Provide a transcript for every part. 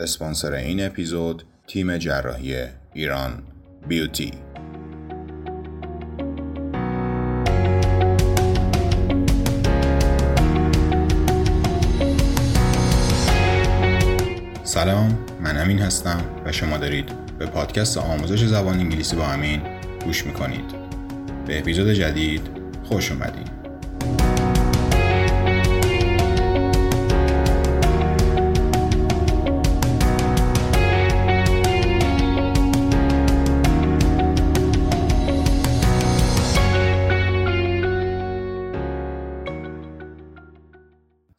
اسپانسر این اپیزود تیم جراحی ایران بیوتی. سلام من امین هستم و شما دارید به پادکست آموزش زبان انگلیسی با امین گوش می‌کنید. به اپیزود جدید خوش اومدید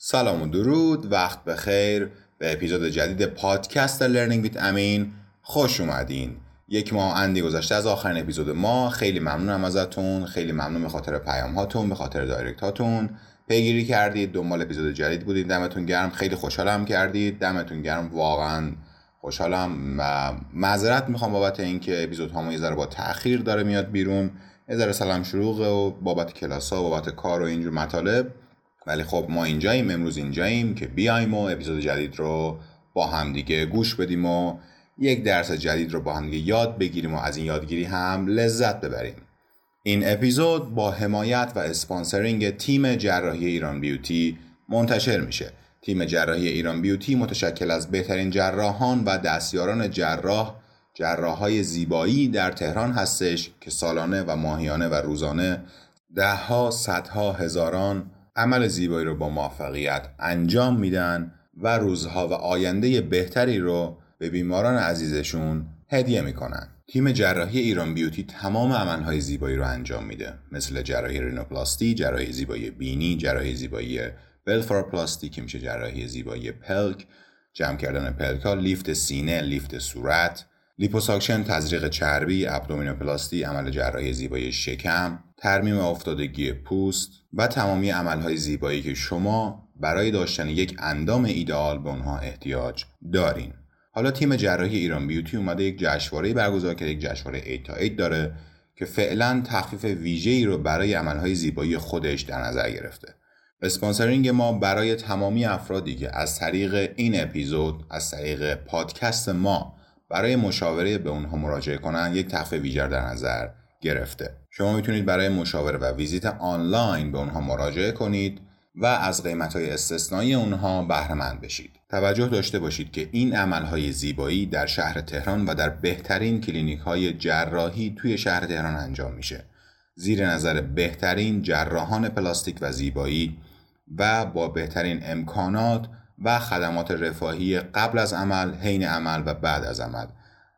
سلام و درود وقت بخیر به اپیزود جدید پادکست Learning with Amin خوش اومدین. یک ماه اندی گذشته از آخرین اپیزود ما. خیلی ممنونم ازتون خیلی ممنون به خاطر پیام هاتون به خاطر direct هاتون پیگیری کردید دنبال اپیزود جدید بودید. دمتون گرم. خیلی خوشحالم کردید. دمتون گرم. واقعا خوشحالم و معذرت می‌خوام بابت اینکه اپیزود هامو یه ذره با تاخیر داره میاد بیرون. یه ذره سرم شلوغه و بابت کلاس ها بابت کار و اینجور مطالب. ولی خب ما اینجاییم امروز اینجاییم که بیایم و اپیزود جدید رو با همدیگه گوش بدیم و یک درس جدید رو با همدیگه یاد بگیریم و از این یادگیری هم لذت ببریم. این اپیزود با حمایت و اسپانسرینگ تیم جراحی ایران بیوتی منتشر میشه. تیم جراحی ایران بیوتی متشکل از بهترین جراحان و دستیاران جراح جراحهای زیبایی در تهران هستش که سالانه و ماهیانه و روزانه دهها صدها هزاران عمل زیبایی رو با موفقیت انجام میدن و روزها و آینده بهتری رو به بیماران عزیزشون هدیه می‌کنن. تیم جراحی ایران Beauty تمام عملهای زیبایی رو انجام میده. مثل جراحی رینوپلاستی، جراحی زیبایی بینی، جراحی زیبایی بلفارپلاستی که میشه جراحی زیبایی پلک، جمع کردن پلک ها، لیفت سینه، لیفت صورت، لیپوساکشن، تزریق چربی، ابدومینوپلاستی، عمل جراحی زیبایی شکم، ترمیم افتادگی پوست و تمامی عملهای زیبایی که شما برای داشتن یک اندام ایدئال به اونها احتیاج دارین. حالا تیم جراحی ایران بیوتی اومده یک جشنواره برگزار کرده یک جشنواره 8 تا 8 داره که فعلا تخفیف ویژه‌ای رو برای عملهای زیبایی خودش در نظر گرفته. اسپانسرینگ ما برای تمامی افرادی که از طریق این اپیزود از طریق پادکست ما برای مشاوره به اونها مراجعه کنن یک تخفیف ویژه در نظر گرفته. شما می‌تونید برای مشاوره و ویزیت آنلاین به اونها مراجعه کنید و از قیمت های استثنایی اونها بهرهمند بشید. توجه داشته باشید که این عملهای زیبایی در شهر تهران و در بهترین کلینیک های جراحی توی شهر تهران انجام میشه. زیر نظر بهترین جراحان پلاستیک و زیبایی و با بهترین امکانات و خدمات رفاهی قبل از عمل، حین عمل و بعد از عمل.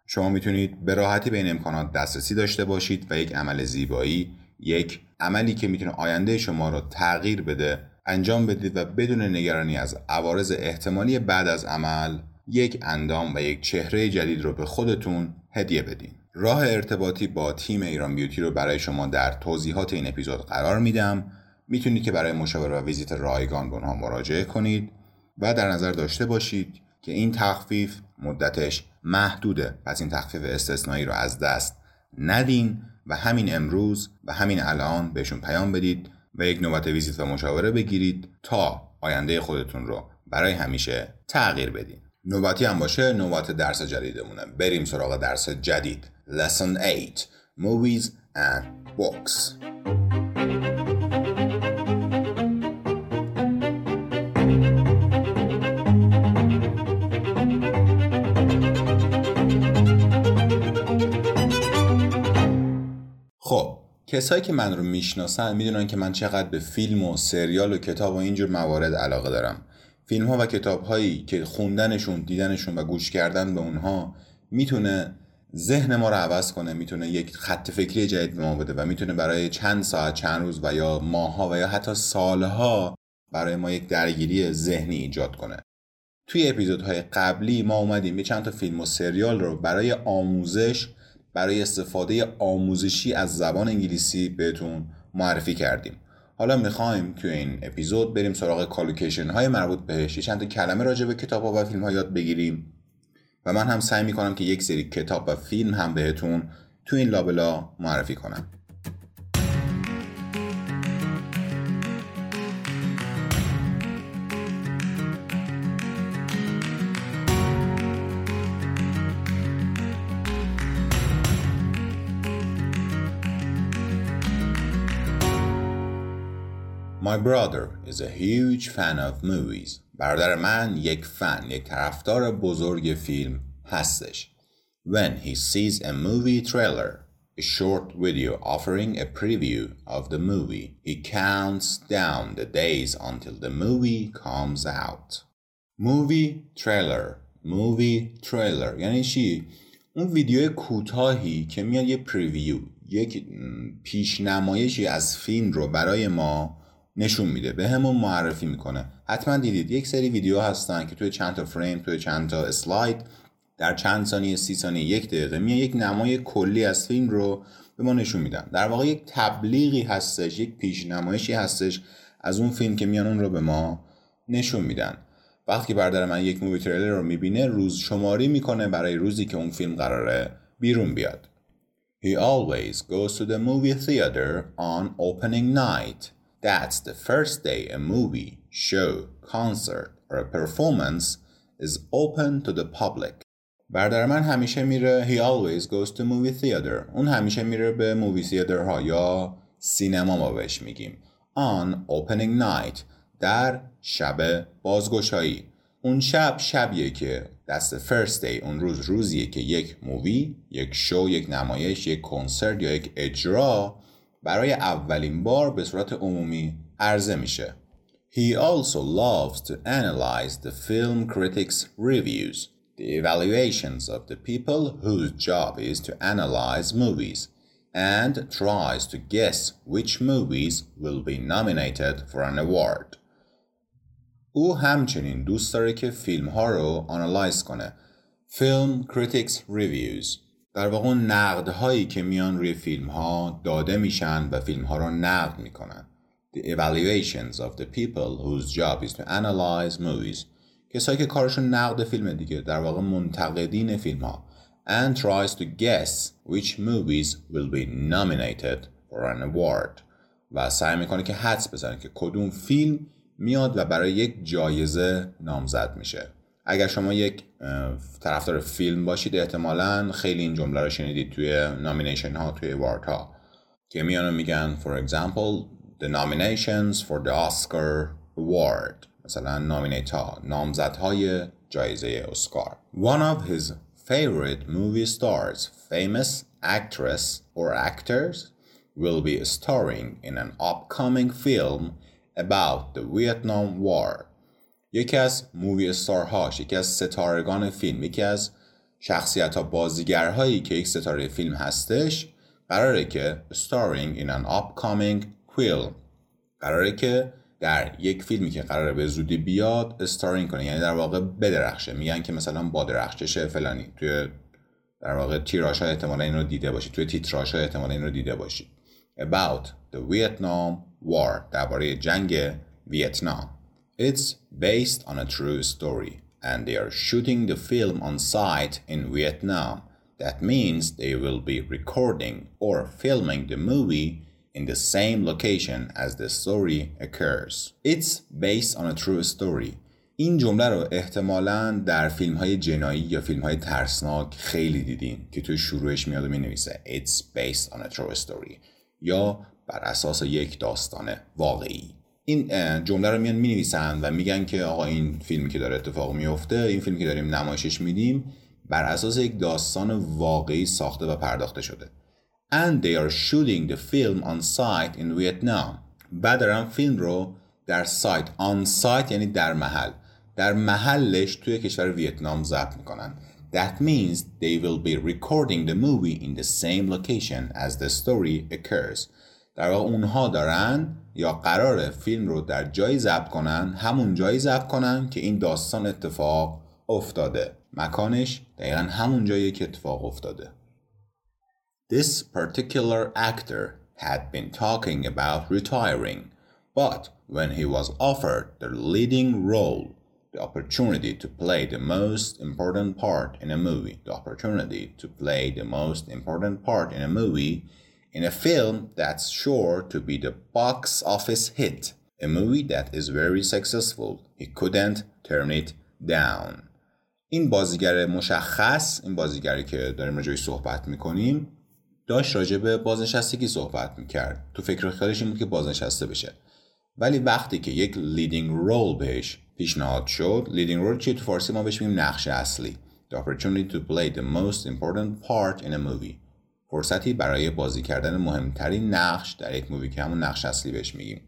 شما می‌تونید به راحتی به این امکانات دسترسی داشته باشید و یک عمل زیبایی یک عملی که می‌تونه آینده شما رو تغییر بده انجام بدید و بدون نگرانی از عوارض احتمالی بعد از عمل یک اندام و یک چهره جدید رو به خودتون هدیه بدین. راه ارتباطی با تیم ایران بیوتی رو برای شما در توضیحات این اپیزود قرار میدم. می‌تونید که برای مشاوره و ویزیت رایگان به اونها مراجعه کنید. و در نظر داشته باشید که این تخفیف مدتش محدوده. پس این تخفیف استثنایی رو از دست ندین و همین امروز و همین الان بهشون پیام بدید و یک نوبت ویزیت و مشاوره بگیرید تا آینده خودتون رو برای همیشه تغییر بدین. نوبتی هم باشه نوبت درس جدیدمونه. بریم سراغ درس جدید. Lesson 8 Movies and Books. کسایی که من رو می‌شناسن می‌دونن که من چقدر به فیلم و سریال و کتاب و اینجور موارد علاقه دارم. فیلم ها و کتاب هایی که خوندنشون دیدنشون و گوش کردن به اونها می‌تونه ذهن ما رو عوض کنه می‌تونه یک خط فکری جدید به ما بده و می‌تونه برای چند ساعت چند روز و یا ماها و یا حتی سالها برای ما یک درگیری ذهنی ایجاد کنه. توی اپیزودهای قبلی ما اومدیم یه چند تا فیلم و سریال رو برای آموزش برای استفاده آموزشی از زبان انگلیسی بهتون معرفی کردیم. حالا می‌خوایم که این اپیزود بریم سراغ کالوکیشن های مربوط بهش. یه چند کلمه راجع به کتاب و فیلم ها یاد بگیریم. و من هم سعی می‌کنم که یک سری کتاب و فیلم هم بهتون تو این لابلا معرفی کنم. My brother is a huge fan of movies. برادر من یک فن، یک طرفدار بزرگ فیلم هستش. When he sees a movie trailer, a short video offering a preview of the movie, he counts down the days until the movie comes out. Movie trailer movie trailer یعنی چی؟ اون ویدیو کوتاهی که میاد یه پریویو یک پیش نمایشی از فیلم رو برای ما نشون میده. به همون معرفی می‌کنه. حتما دیدید. یک سری ویدیو هستن که توی چند تا فریم توی چند تا اسلاید در چند ثانیه سی ثانیه یک دقیقه میاد یک نمای کلی از فیلم رو به ما نشون میدن. در واقع یک تبلیغی هستش یک پیش نمایشی هستش از اون فیلم که میان اون رو به ما نشون میدن. وقتی برادر من یک مووی تریلر رو می‌بینه روز شماری می‌کنه برای روزی که اون فیلم قراره بیرون بیاد. He always goes to the movie theater on opening night. That's the first day a movie, show, concert or a performance is open to the public. برادر من همیشه میره He always goes to movie theater. اون همیشه میره به مووی theater ها یا سینما ما بهش میگیم. On opening night. در شب بازگشایی اون شب شبیه که دست فرست دی اون روز روزیه که یک مووی یک شو یک نمایش یک کنسرت یا یک اجرا برای اولین بار به صورت عمومی عرضه میشه He also loves to analyze the film critics reviews the evaluations of the people whose job is to analyze movies and tries to guess which movies will be nominated for an award او همچنین دوست داره که فیلم ها رو آنالایز کنه فیلم کریتیکس ریویوز در واقع اون نقد هایی که میان روی فیلم ها داده میشن و فیلم ها رو نقد می‌کنن. The evaluations of the people whose job is to analyze movies. کسایی که کارشون نقد فیلم دیگه در واقع منتقدین فیلم ها and tries to guess which movies will be nominated for an award. و سعی می‌کنه که حدس بزنه که کدوم فیلم میاد و برای یک جایزه نامزد میشه. اگر شما یک طرفدار فیلم باشید احتمالا خیلی این جمله رو شنیدید توی نامینیشن ها توی وارد ها که میان میگن for example the nominations for the Oscar award مثلا نامینیت ها نامزد های جایزه اسکار one of his favorite movie stars famous actress or actors will be starring in an upcoming film about the Vietnam War یکی از مووی استارهاش یکی از ستارگان فیلم یکی از شخصیت ها بازیگرهایی که یک ستاره فیلم هستش قراره که starring in an upcoming film قراره که در یک فیلمی که قراره به زودی بیاد استارینگ کنه یعنی در واقع بدرخشه. میگن که مثلا با درخشش فلانی. توی در واقع تیراش ها احتمالا این رو دیده باشید توی تیتراش ها احتمالا این رو دیده باشید about the Vietnam War درباره جنگ ویتنام. It's based on a true story and they are shooting the film on site in Vietnam. That means they will be recording or filming the movie in the same location as the story occurs. It's based on a true story. این جمله رو احتمالا در فیلم های جنایی یا فیلم های ترسناک خیلی دیدین که توی شروعش میاد و می نویسه It's based on a true story یا بر اساس یک داستان واقعی این جمله رو میان می نویسن و میگن که آقا این فیلمی که داره اتفاق میفته این فیلمی که داریم نمایشش میدیم بر اساس یک داستان واقعی ساخته و پرداخته شده. And they are shooting the film on site in Vietnam. بعد دارن فیلم رو در سایت on site یعنی در محل. در محلش توی کشور ویتنام ضبط می‌کنن. That means they will be recording the movie in the same location as the story occurs. در واقع اونها دارن یا قرار فیلم رو در جایی ضبط کنن همون جایی ضبط کنن که این داستان اتفاق افتاده مکانش دقیقا همون جایی که اتفاق افتاده This particular actor had been talking about retiring but when he was offered the leading role the opportunity to play the most important part in a movie the opportunity to play the most important part in a movie in a film that's sure to be the box office hit, a movie that is very successful. He couldn't turn it down. این بازیگر مشخص این بازیگری که داریم راجعش صحبت می‌کنیم داشت راجع به بازنشستگی صحبت می‌کرد. تو فکر خیالش این بود که بازنشسته بشه. ولی وقتی که یک leading role بهش پیشنهاد شد leading role چیه؟ تو فارسی ما بهش میگیم نقش اصلی. The opportunity to play the most important part in a movie. فرصتی برای بازی کردن مهمترین نقش در یک movie که همون نقش اصلی بهش میگیم.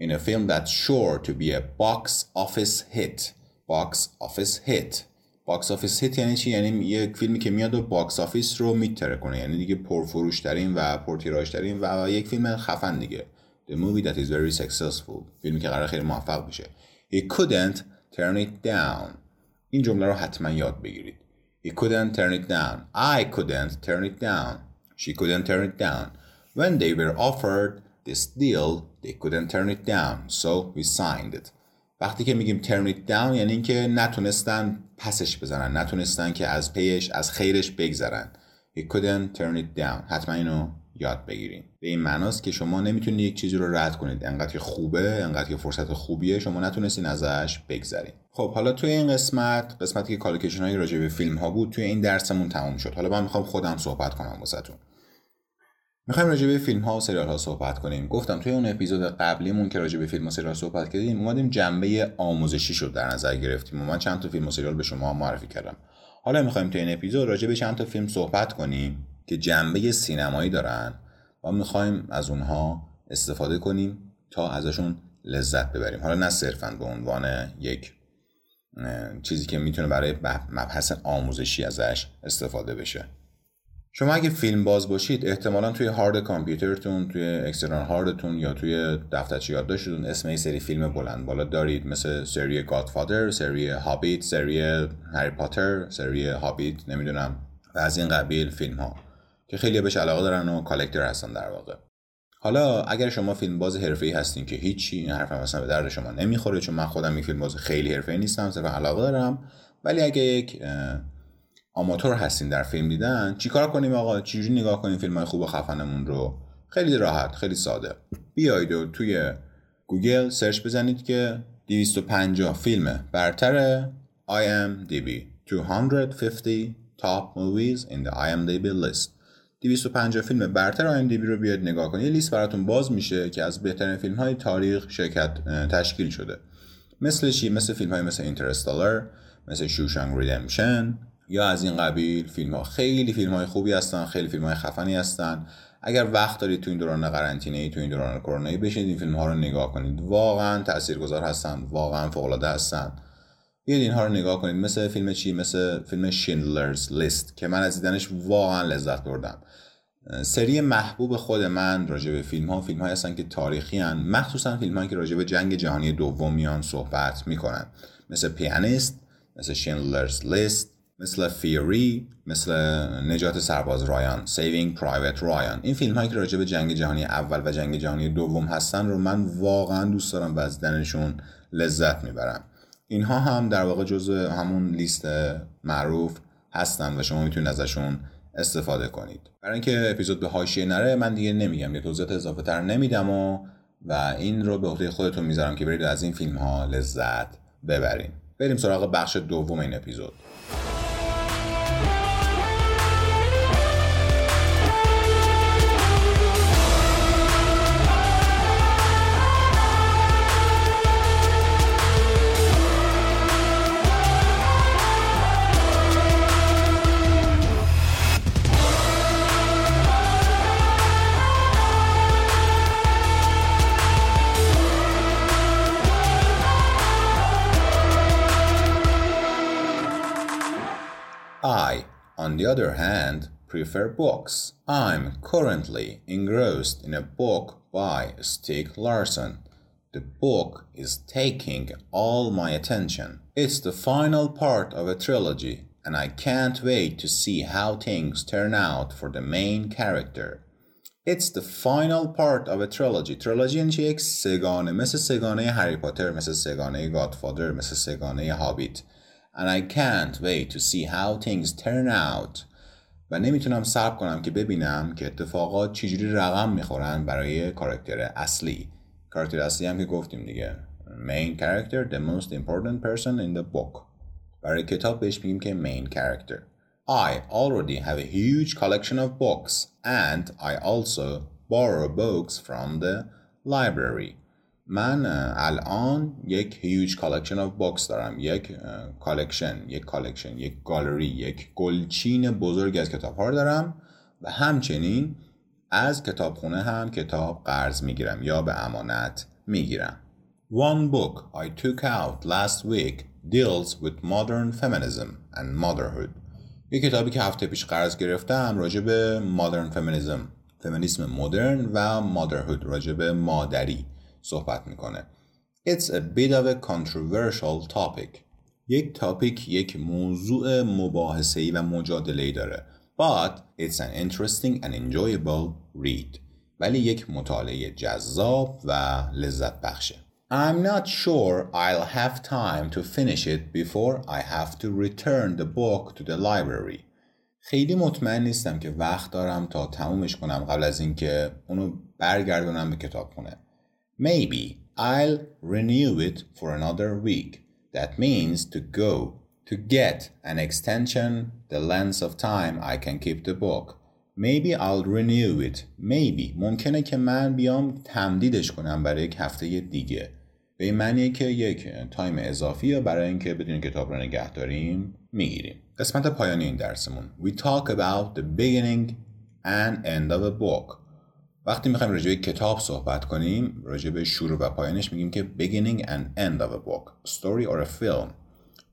In a film that's sure to be a box office hit. Box office hit. box office hit یعنی چی؟ یعنی یک فیلمی که میاد و box office رو می‌ترکونه. یعنی دیگه پرفروش ترین و پرتیراژ ترین و یک فیلم خفن دیگه. The movie that is very successful. فیلمی که قرار خیلی موفق بشه. He couldn't turn it down. این جمله رو حتما یاد بگیرید. He couldn't turn it down. I couldn't turn it down. She couldn't turn it down. When they were offered this deal they couldn't turn it down so we signed it. وقتی که میگیم turn it down یعنی اینکه نتونستن پسش بزنن نتونستن که از پیش از خیرش بگذرن. He couldn't turn it down. حتما اینو یاد بگیریم. به این معناست که شما نمی‌تونید یک چیزی رو رد کنید. انقدر که خوبه انقدر که فرصت خوبیه شما نتونستین ازش بگذرید خب حالا توی این قسمت قسمتی که کالیکیشن های راجع به فیلم ها بود توی این درسمون تموم شد. حالا من می‌خوام خودم صحبت کنم واسهتون. می‌خوایم راجع به فیلم ها و سریال ها صحبت کنیم. گفتم توی اون اپیزود قبلیمون که راجع به فیلم و سریال صحبت کردیم اومدیم جنبه آموزشی شد در نظر گرفتیم و من چند تا فیلم و سریال به شما معرفی کردم. حالا می‌خوایم توی این اپیزود راجع به چند تا فیلم صحبت کنیم که جنبه سینمایی دارن و می‌خوایم از اونها استفاده کنیم تا ازشون لذت ببریم. حالا نه صرفا به عنوان یک چیزی که می‌تونه برای مبحث آموزشی ازش استفاده بشه. شما اگه فیلم باز باشید احتمالا توی هارد کامپیوترتون توی اکسترنال هاردتون یا توی دفترچه یادداشتتون اسم این سری فیلم بلند بالا دارید. مثل سری گادفادر سری هابیت سری هری پاتر سری هابیت نمی‌دونم و از این قبیل فیلم ها که خیلی بهش علاقه دارن و کالکتر هستن در واقع. حالا اگر شما فیلم باز حرفه‌ای هستین که هیچی این حرف مثلا به درد شما نمی‌خوره چون من خودم این فیلم باز خیلی حرفه‌ای نیستم صرفا علاقه دارم. ولی اگه یک آماتور هستین در فیلم دیدن؟ چیکار کنیم آقا؟ چجوری نگاه کنیم فیلم های خوب و خفنمون رو؟ خیلی راحت خیلی ساده. بیایید و توی گوگل search بزنید که 250 فیلم برتر IMDb 250 top movies in the IMDb list. 250 فیلم برتر IMDb رو بیاید نگاه کنید. یه لیست براتون باز میشه که از بهترین فیلم های تاریخ شرکت تشکیل شده. مثل چی؟ مثل فیلم های مثل اینترستالر مثل شوشنگ ریدمشن یا از این قبیل فیلم ها خیلی فیلم های خوبی هستن خیلی فیلم های خفنی هستن. اگر وقت دارید تو این دوران قرنطینه ای تو این دوران کرونا ای بشینید این فیلم ها رو نگاه کنید. واقعا تاثیرگذار هستن واقعا فوق العاده هستن. بیاید اینها رو نگاه کنید. مثل فیلم چی؟ مثل فیلم شیندلرز لیست که من از دیدنش واقعا لذت بردم. سری محبوب خود من راجع به فیلم ها فیلم های هستن که تاریخی هن مخصوصا فیلم هایی که راجع به جنگ جهانی دوم میان صحبت می‌کنن. مثل پیانیست مثل Schindler's List مثل Fury مثل نجات سرباز رایان Saving Private Ryan این فیلم هایی که راجع به جنگ جهانی اول و جنگ جهانی دوم هستن رو من واقعا دوست دارم و از دیدنشون لذت می‌برم. اینها هم در واقع جزء همون لیست معروف هستن و شما می‌تونید ازشون استفاده کنید. برای اینکه اپیزود به حاشیه نره من دیگه نمیگم یه توضیحات اضافه تر نمیدم و و این رو به عهده خودتون می‌ذارم که برید از این فیلم ها لذت ببرین. بریم سراغ بخش دوم این اپیزود. the other hand, prefer books. I'm currently engrossed in a book by Stieg Larsson. The book is taking all my attention. It's the final part of a trilogy, and I can't wait to see how things turn out for the main character. It's the final part of a trilogy. Trilogy یعنی یک سگانه مثل سگانه هری پاتر مثل سگانه گادفادر مثل سگانه هابیت and I can't wait to see how things turn out و نمیتونم صبر کنم که ببینم که اتفاقات چجوری رقم میخورن برای کاراکتر اصلی کاراکتر اصلی هم که گفتیم دیگه main character the most important person in the book برای کتاب بهش میگیم که main character I already have a huge collection of books and I also borrow books from the library من الان یک huge collection of books دارم. یک collection یک collection یک گالری یک گلچین بزرگ از کتاب ها دارم و همچنین از کتابخونه هم کتاب قرض می‌گیرم یا به امانت می‌گیرم. One book I took out last week deals with modern feminism and motherhood. یه کتابی که هفته پیش قرض گرفتم راجع به modern feminism فمینیسم مدرن و motherhood راجع به مادری. صحبت می‌کنه. It's a bit of a controversial topic. یک تاپیک یک موضوع مباحثه‌ای و مجادله‌ای داره. But it's an interesting and enjoyable read. ولی یک مطالعه جذاب و لذت بخشه. I'm not sure I'll have time to finish it before I have to return the book to the library. خیلی مطمئن نیستم که وقت دارم تا تمومش کنم قبل از اینکه اونو برگردونم به کتابخونه. Maybe I'll renew it for another week. That means to go to get an extension the length of time I can keep the book. Maybe I'll renew it. Maybe ممکنه که من بیام تمدیدش کنم برای یک هفته دیگه. به این معنیه که یک تایم اضافی یا برای اینکه بدون کتاب رو نگه داریم میگیریم قسمت پایانی این درسمون We talk about the beginning and end of a book وقتی می‌خوایم راجع به کتاب صحبت کنیم راجع به شروع و پایانش میگیم که beginning and end of a book story or a film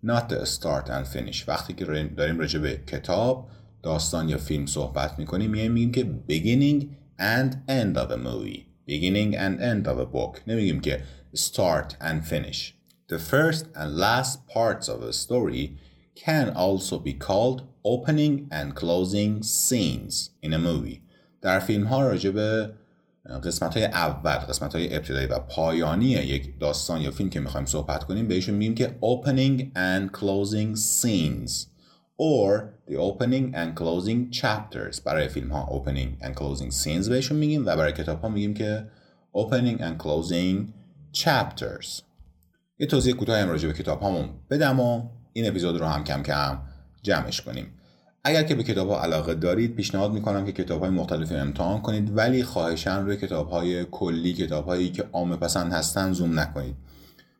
not the start and finish وقتی که داریم راجع به کتاب داستان یا فیلم صحبت می‌کنیم میگیم که beginning and end of a movie beginning and end of a book نمیگیم که start and finish. The first and last parts of a story can also be called opening and closing scenes in a movie. در فیلم ها راجع به قسمت های اول قسمت های ابتدایی و پایانی یک داستان یا فیلم که می‌خوایم صحبت کنیم بهشون میگیم که opening and closing scenes or the opening and closing chapters. برای فیلم ها opening and closing scenes بهشون میگیم و برای کتاب ها میگیم که opening and closing chapters. یه توضیح کوتاهی هم راجع به کتاب همون بدم و این اپیزود رو هم کم کم جمعش کنیم. اگر که به کتاب ها علاقه دارید پیشنهاد می‌کنم که کتاب های مختلفی امتحان کنید ولی خواهشن روی کتاب های کلی کتاب هایی که عامه پسند هستن زوم نکنید.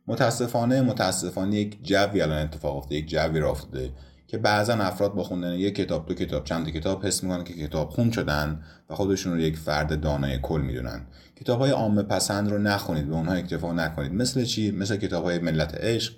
متاسفانه متاسفانه یک جوی الان اتفاق افتاده یک جوی را افتاده که بعضا افراد با خوندن یک کتاب دو کتاب چند کتاب حس می‌کنن که کتاب خون شدن و خودشون رو یک فرد دانای کل می‌دونن. کتاب های عامه پسند رو نخونید به اونها اکتفا نکنید. مثل چی؟ مثل کتاب های ملت عشق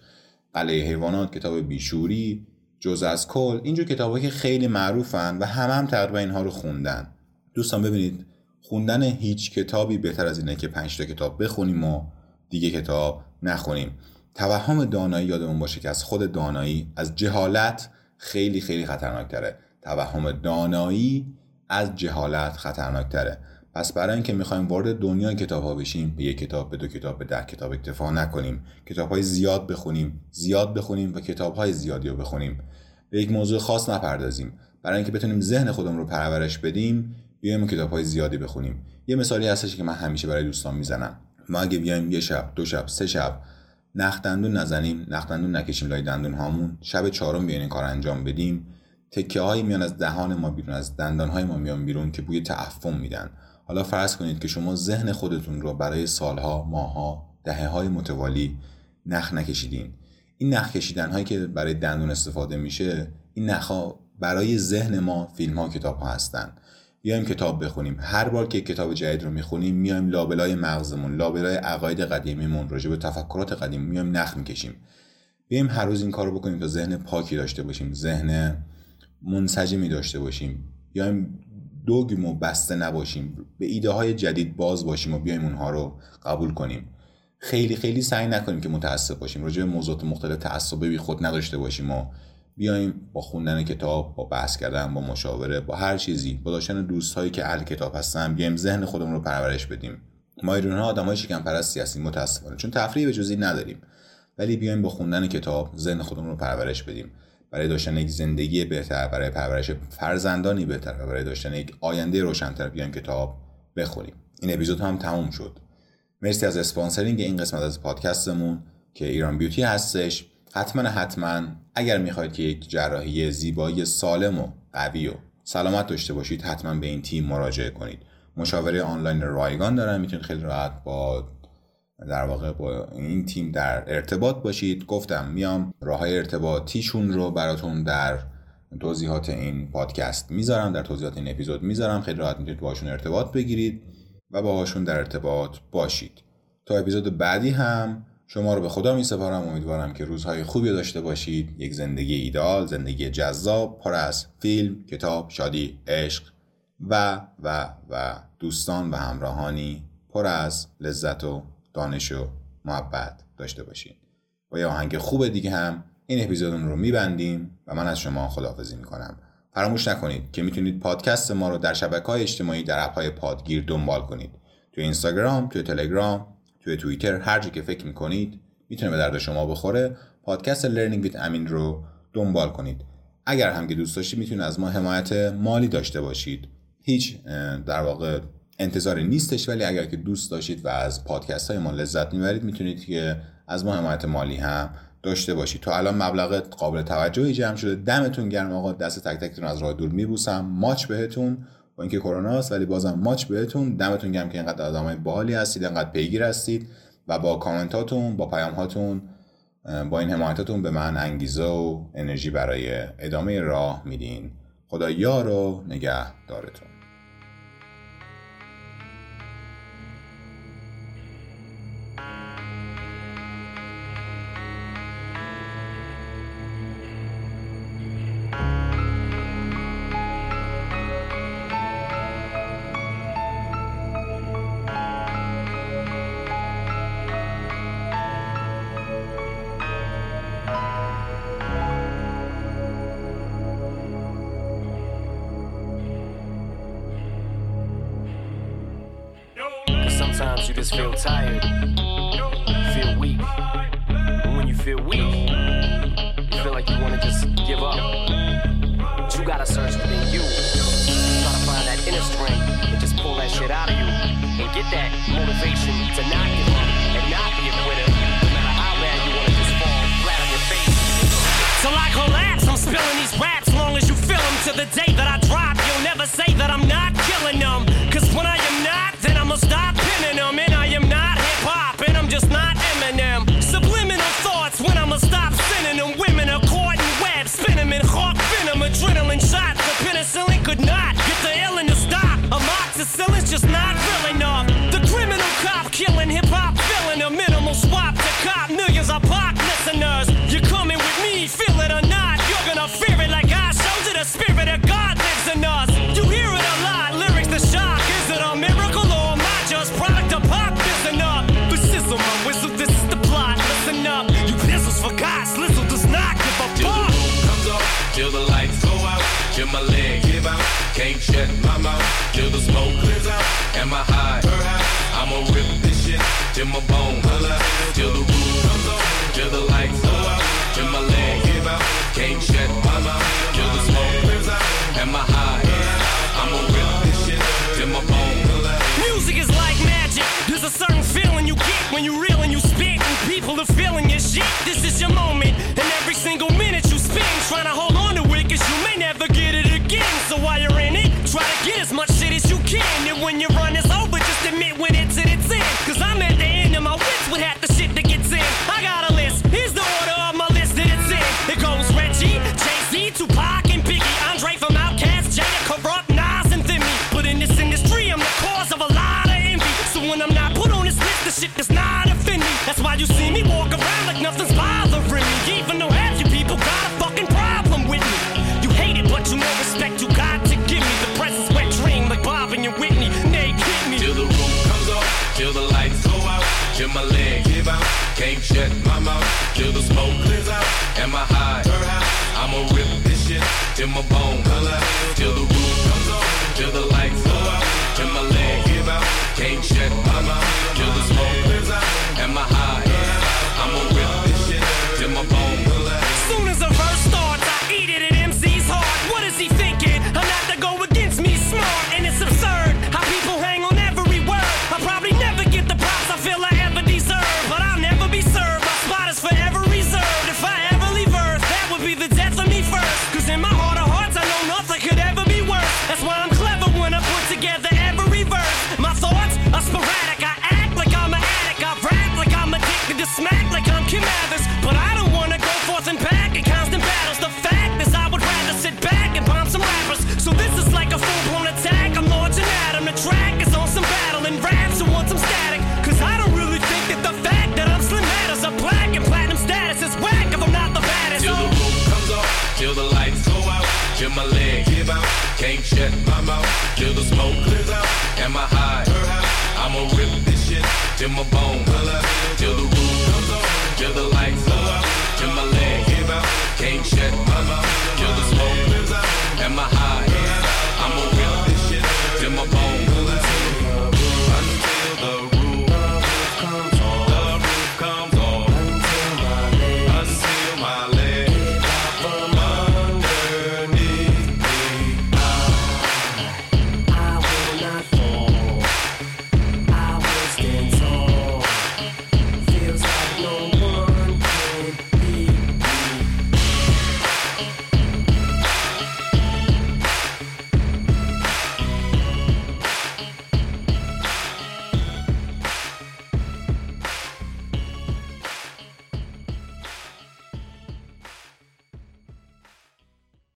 قلعه حیوانات کتاب بیشوری جز از کل اینجور کتاب که خیلی معروفن و همه هم تقریبا اینها رو خوندن. دوستان ببینید خوندن هیچ کتابی بهتر از اینه که پنج تا کتاب بخونیم و دیگه کتاب نخونیم. توهم دانایی یادمون باشه که از خود دانایی از جهالت خیلی خیلی خطرناکتره. توهم دانایی از جهالت خطرناکتره. پس برای اینکه می‌خوایم وارد دنیای کتاب ها بشیم به یک کتاب به دو کتاب به ده کتاب اکتفا نکنیم. کتاب های زیاد بخونیم زیاد بخونیم و کتاب های زیادی رو بخونیم. به یک موضوع خاص نپردازیم. برای اینکه بتونیم ذهن خودمون رو پرورش بدیم بیایم کتاب های زیادی بخونیم. یه مثالی هستش که من همیشه برای دوستان می‌زنم. ما اگه بیایم یه شب دو شب سه شب نخ دندون نزنیم نخ دندون نکشیم لای دندون هامون شب چهارم بیاین این کار انجام بدیم. تکه هایی میان از دهان ما بیرون از دندان های ما میان بیرون که بوی تعفن میدن. حالا فرض کنید که شما ذهن خودتون رو برای سالها ماها دهه های متوالی نخ نکشیدین. این نخ کشیدن هایی که برای دندون استفاده میشه این نخ برای ذهن ما فیلم ها کتاب ها هستن. بیایم کتاب بخونیم. هر بار که کتاب جدید رو می‌خونیم میایم لابلای مغزمون لابلای عقاید قدیمیمون راجع به تفکرات قدیم میایم نخ می‌کشیم. بیایم هر روز این کار رو بکنیم تا ذهن پاکی داشته باشیم ذهن منسجمی داشته باشیم. بیایم دوگیم و بسته نباشیم. به ایده های جدید باز باشیم و بیایم اونها رو قبول کنیم. خیلی خیلی سعی نکنیم که متعصب باشیم. راجع به موضوعات مختلف تعصب بی خود نداشته باشیم و بیایم با خوندن کتاب با بحث کردن با مشاوره با هر چیزی با داشتن دوستهایی که اهل کتاب هستن بیایم ذهن خودمون رو پرورش بدیم. ما ایران ها آدمای شکم پرستی هستیم متاسفانه چون تفریح به جزی نداریم. ولی بیایم با خوندن کتاب ذهن خودمون رو پرورش بدیم. برای داشتن یک زندگی بهتر برای پرورش فرزندانی بهتر و برای داشتن یک آینده روشنتر بیایم کتاب بخونیم این اپیزود هم تموم شد. مرسی از اسپانسرینگ این قسمت از پادکستمون که ایران بیوتی هستش. حتما حتما اگر می‌خواید که یک جراحی زیبایی سالم و قوی و سلامت داشته باشید حتما به این تیم مراجعه کنید. مشاوره آنلاین رایگان دارن می‌تونید خیلی راحت با در واقع با این تیم در ارتباط باشید. گفتم میام راه ارتباطیشون رو براتون در توضیحات این پادکست می‌ذارم در توضیحات این اپیزود می‌ذارم. خیلی راحت می‌تونید باشون ارتباط بگیرید و باهاشون در ارتباط باشید. تا اپیزود بعدی هم شما رو به خدا می سپارم امیدوارم که روزهای خوبی داشته باشید. یک زندگی ایدال زندگی جذاب پر از فیلم کتاب شادی عشق و و و دوستان و همراهانی پر از لذت و دانش و محبت داشته باشین. با یه آهنگ خوب دیگه هم این اپیزودمون رو میبندیم و من از شما خداحافظی می‌کنم. فراموش نکنید که می‌تونید پادکست ما رو در شبکه های اجتماعی در اپ های پادگیر دنبال کنید. تو اینستاگرام تو تلگرام تو توییتر هر جا که فکر می‌کنید می‌تونه به درد شما بخوره. پادکست لرنینگ ویت امین رو دنبال کنید. اگر هم که دوست داشتید می‌تونید از ما حمایت مالی داشته باشید. هیچ در واقع انتظاری نیستش ولی اگر که دوست داشتید و از پادکست های ما لذت می‌برید می‌تونید که از ما حمایت مالی هم داشته باشید. تا الان مبلغ قابل توجهی جمع شده. دمتون گرم آقا. دست تک تکتون از راه دور میبوسم. ماچ بهتون. با اینکه کرونا است ولی بازم ماچ بهتون. دمتون گرم که اینقدر آدمای باحالی هستید اینقدر پیگیر هستید و با کامنتاتون با پیام هاتون با این حمایتاتون به من انگیزه و انرژی برای ادامه راه میدین. خدا یار و نگه دارتون Motivation to not give up and not be a quitter. No matter how bad you want to just fall flat on your face. You pistols for God. Slizzle does not give a Till the fuck. roof comes off, till the lights go out, till my leg give out, can't shut my mouth, till the smoke clears out, and my high, her high, I'ma rip this shit, till my bone holla, in my body. in my bones.